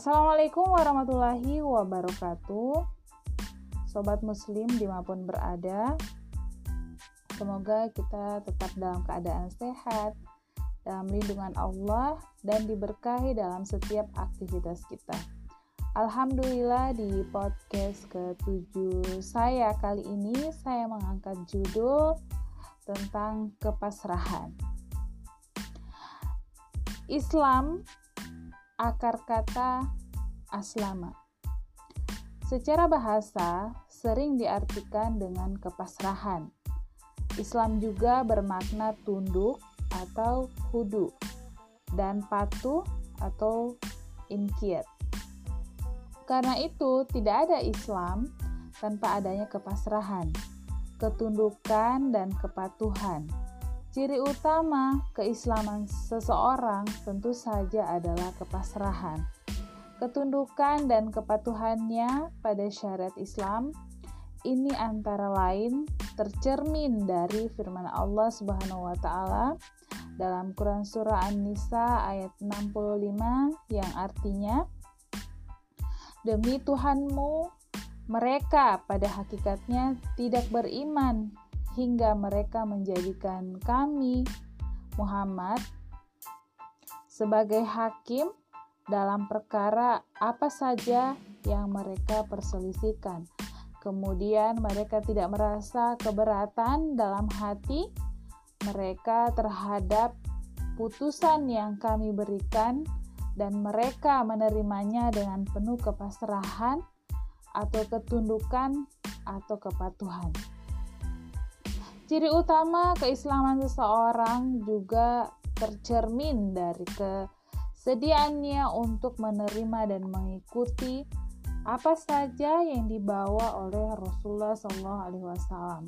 Assalamualaikum warahmatullahi wabarakatuh. Sobat Muslim di mana pun berada, semoga kita tetap dalam keadaan sehat, dalam lindungan Allah, dan diberkahi dalam setiap aktivitas kita. Alhamdulillah di podcast ke-7 saya kali ini saya mengangkat judul tentang kepasrahan. Islam akar kata aslama. Secara bahasa sering diartikan dengan kepasrahan. Islam juga bermakna tunduk atau hudu dan patuh atau inkiat. Karena itu, tidak ada Islam tanpa adanya kepasrahan, ketundukan, dan kepatuhan. Ciri utama keislaman seseorang tentu saja adalah kepasrahan. Ketundukan dan kepatuhannya pada syariat Islam ini antara lain tercermin dari firman Allah Subhanahu wa taala dalam Quran surah An-Nisa ayat 65 yang artinya Demi Tuhanmu mereka pada hakikatnya tidak beriman hingga mereka menjadikan kami, Muhammad, sebagai hakim dalam perkara apa saja yang mereka perselisihkan. Kemudian mereka tidak merasa keberatan dalam hati mereka terhadap putusan yang kami berikan dan mereka menerimanya dengan penuh kepasrahan atau ketundukan atau kepatuhan. Ciri utama keislaman seseorang juga tercermin dari kesediaannya untuk menerima dan mengikuti apa saja yang dibawa oleh Rasulullah SAW.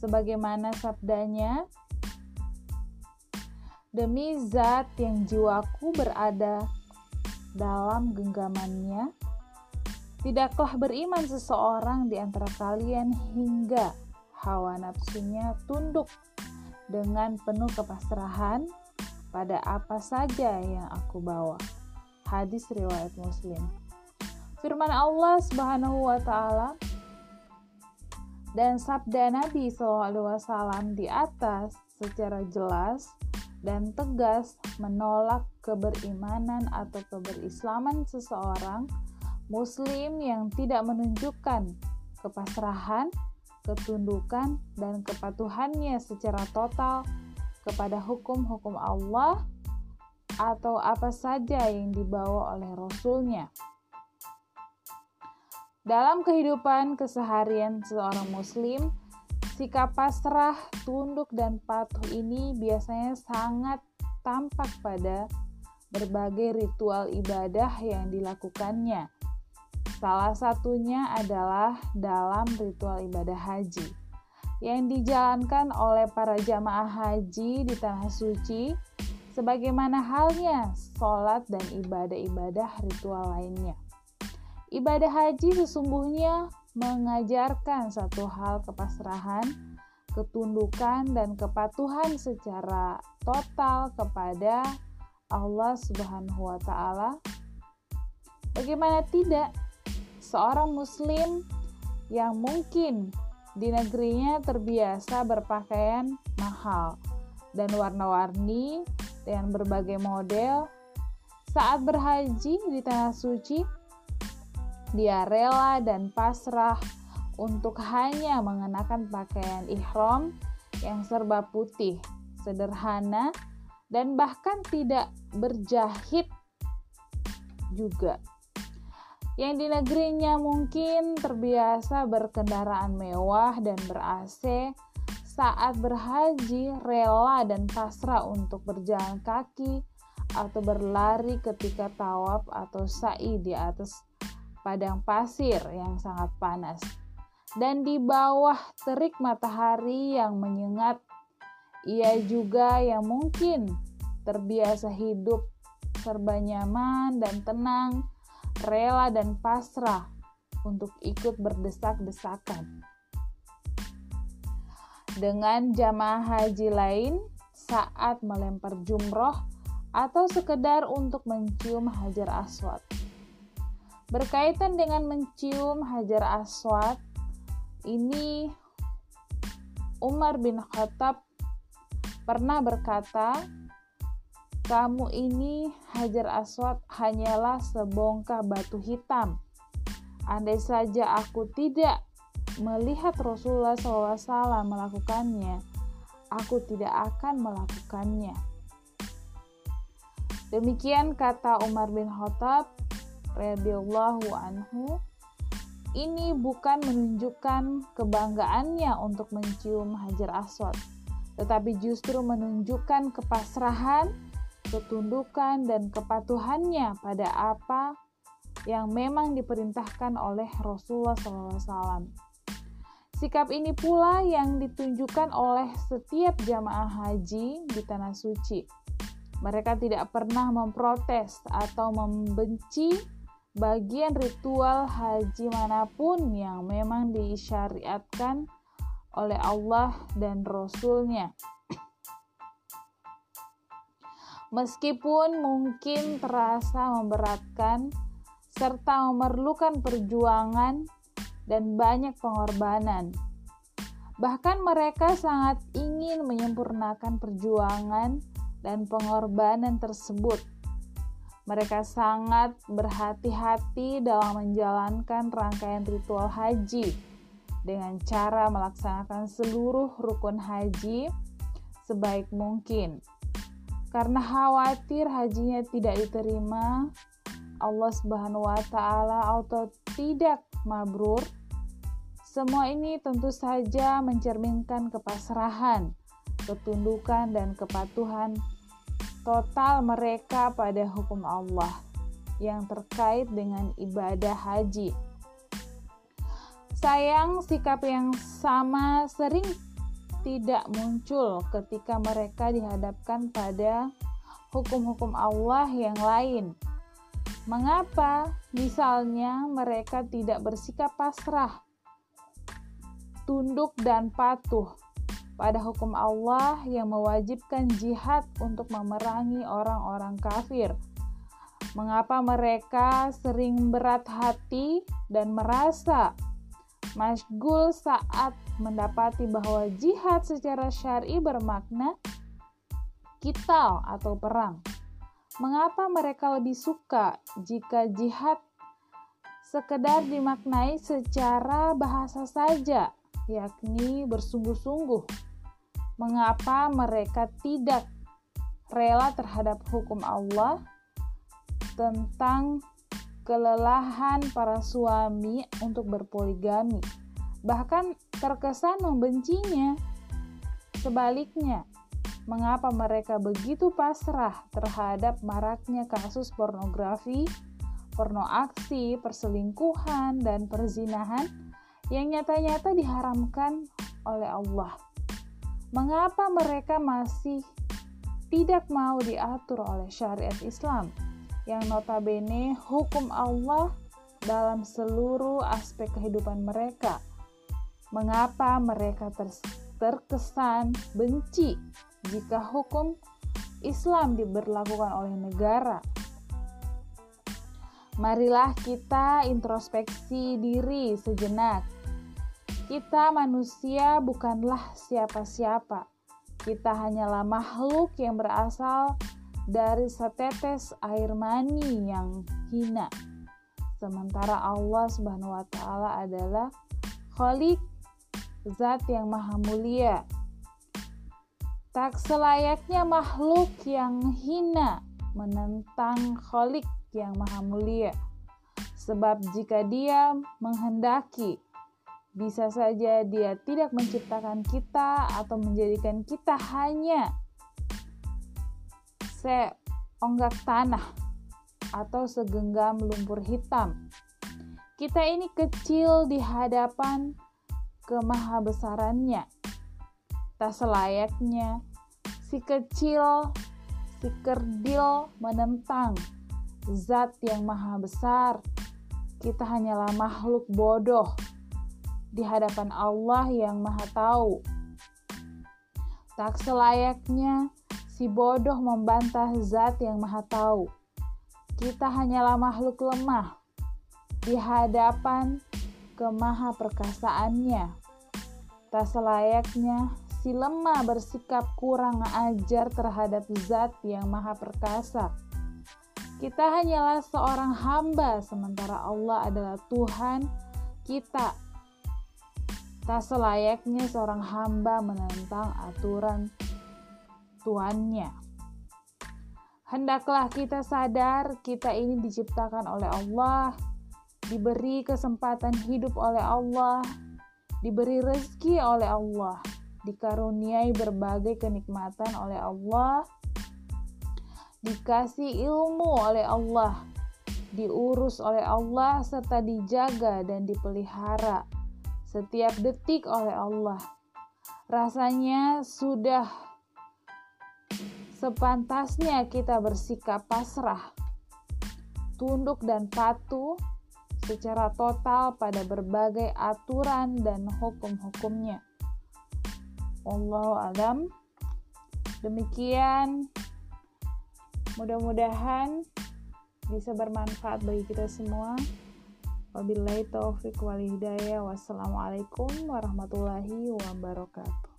Sebagaimana sabdanya, demi zat yang jiwaku berada dalam genggamannya, tidaklah beriman seseorang di antara kalian hingga hawa nafsunya tunduk dengan penuh kepasrahan pada apa saja yang aku bawa. Hadis riwayat Muslim. Firman Allah Subhanahu wa taala dan sabda Nabi SAW di atas secara jelas dan tegas menolak keberimanan atau keberislaman seseorang muslim yang tidak menunjukkan kepasrahan ketundukan, dan kepatuhannya secara total kepada hukum-hukum Allah atau apa saja yang dibawa oleh Rasulnya. Dalam kehidupan keseharian seorang muslim, sikap pasrah, tunduk, dan patuh ini biasanya sangat tampak pada berbagai ritual ibadah yang dilakukannya Salah satunya adalah dalam ritual ibadah haji yang dijalankan oleh para jamaah haji di tanah suci sebagaimana halnya sholat dan ibadah-ibadah ritual lainnya. Ibadah haji sesungguhnya mengajarkan satu hal kepasrahan, ketundukan, dan kepatuhan secara total kepada Allah Subhanahu wa Ta'ala. Bagaimana tidak, seorang muslim yang mungkin di negerinya terbiasa berpakaian mahal dan warna-warni dengan berbagai model. Saat berhaji di tanah suci dia rela dan pasrah untuk hanya mengenakan pakaian ihram yang serba putih, sederhana, dan bahkan tidak berjahit juga yang di negerinya mungkin terbiasa berkendaraan mewah dan ber-AC saat berhaji rela dan pasrah untuk berjalan kaki atau berlari ketika tawaf atau sa'i di atas padang pasir yang sangat panas. Dan di bawah terik matahari yang menyengat ia juga yang mungkin terbiasa hidup serba nyaman dan tenang rela dan pasrah untuk ikut berdesak-desakan. Dengan jamaah haji lain saat melempar jumroh atau sekedar untuk mencium hajar aswad. Berkaitan dengan mencium Hajar Aswad, ini Umar bin Khattab pernah berkata, "Kamu ini Hajar Aswad hanyalah sebongkah batu hitam. Andai saja aku tidak melihat Rasulullah SAW melakukannya, aku tidak akan melakukannya." Demikian kata Umar bin Khattab radhiyallahu anhu. Ini bukan menunjukkan kebanggaannya untuk mencium Hajar Aswad, tetapi justru menunjukkan kepasrahan, ketundukan dan kepatuhannya pada apa yang memang diperintahkan oleh Rasulullah SAW. Sikap ini pula yang ditunjukkan oleh setiap jamaah haji di tanah suci. Mereka tidak pernah memprotes atau membenci bagian ritual haji mana pun yang memang disyariatkan oleh Allah dan Rasul-Nya. Meskipun mungkin terasa memberatkan serta memerlukan perjuangan dan banyak pengorbanan. Bahkan mereka sangat ingin menyempurnakan perjuangan dan pengorbanan tersebut. Mereka sangat berhati-hati dalam menjalankan rangkaian ritual haji dengan cara melaksanakan seluruh rukun haji sebaik mungkin. Karena khawatir hajinya tidak diterima, Allah Subhanahu wa taala atau tidak mabrur. Semua ini tentu saja mencerminkan kepasrahan, ketundukan dan kepatuhan total mereka pada hukum Allah yang terkait dengan ibadah haji. Sayang, sikap yang sama sering tidak muncul ketika mereka dihadapkan pada hukum-hukum Allah yang lain Mengapa misalnya mereka tidak bersikap pasrah, tunduk dan patuh pada hukum Allah yang mewajibkan jihad untuk memerangi orang-orang kafir? Mengapa mereka sering berat hati dan merasa masgul saat mendapati bahwa jihad secara syar'i bermakna kital atau perang? Mengapa mereka lebih suka jika jihad sekedar dimaknai secara bahasa saja, yakni bersungguh-sungguh? Mengapa mereka tidak rela terhadap hukum Allah tentang kelelahan para suami untuk berpoligami, bahkan terkesan membencinya. Sebaliknya, mengapa mereka begitu pasrah terhadap maraknya kasus pornografi, porno aksi, perselingkuhan, dan perzinahan yang nyata-nyata diharamkan oleh Allah. Mengapa mereka masih tidak mau diatur oleh syariat Islam yang notabene hukum Allah dalam seluruh aspek kehidupan mereka? Mengapa mereka terkesan benci jika hukum Islam diberlakukan oleh negara. Marilah kita introspeksi diri sejenak. Kita manusia bukanlah siapa-siapa. Kita hanyalah makhluk yang berasal setetes air mani yang hina. Sementara Allah Subhanahu wa taala adalah Khalik, zat yang maha mulia, Tak selayaknya makhluk yang hina menentang kholik yang maha mulia. Sebab jika dia menghendaki, bisa saja dia tidak menciptakan kita atau menjadikan kita hanya seonggak tanah atau segenggam lumpur hitam. Kita ini kecil di hadapan kemahabesarannya tak selayaknya si kecil, si kerdil menentang zat yang maha besar. Kita hanyalah makhluk bodoh di hadapan Allah yang maha tahu. Tak selayaknya si bodoh membantah zat yang maha tahu. Kita hanyalah makhluk lemah di hadapan kemaha perkasaannya. Tak selayaknya si lemah bersikap kurang ajar terhadap zat yang maha perkasa. Kita hanyalah seorang hamba, sementara Allah adalah Tuhan kita. Tak selayaknya seorang hamba menentang aturan Tuannya. Hendaklah kita sadar kita ini diciptakan oleh Allah, diberi kesempatan hidup oleh Allah, diberi rezeki oleh Allah, dikaruniai berbagai kenikmatan oleh Allah, dikasih ilmu oleh Allah, diurus oleh Allah, serta dijaga dan dipelihara setiap detik oleh Allah. Rasanya sudah sepantasnya kita bersikap pasrah, tunduk, dan patuh secara total pada berbagai aturan dan hukum-hukumnya. Allah alam. Demikian mudah-mudahan bisa bermanfaat bagi kita semua. Wabillahi taufiq wal hidayah. Wassalamualaikum warahmatullahi wabarakatuh.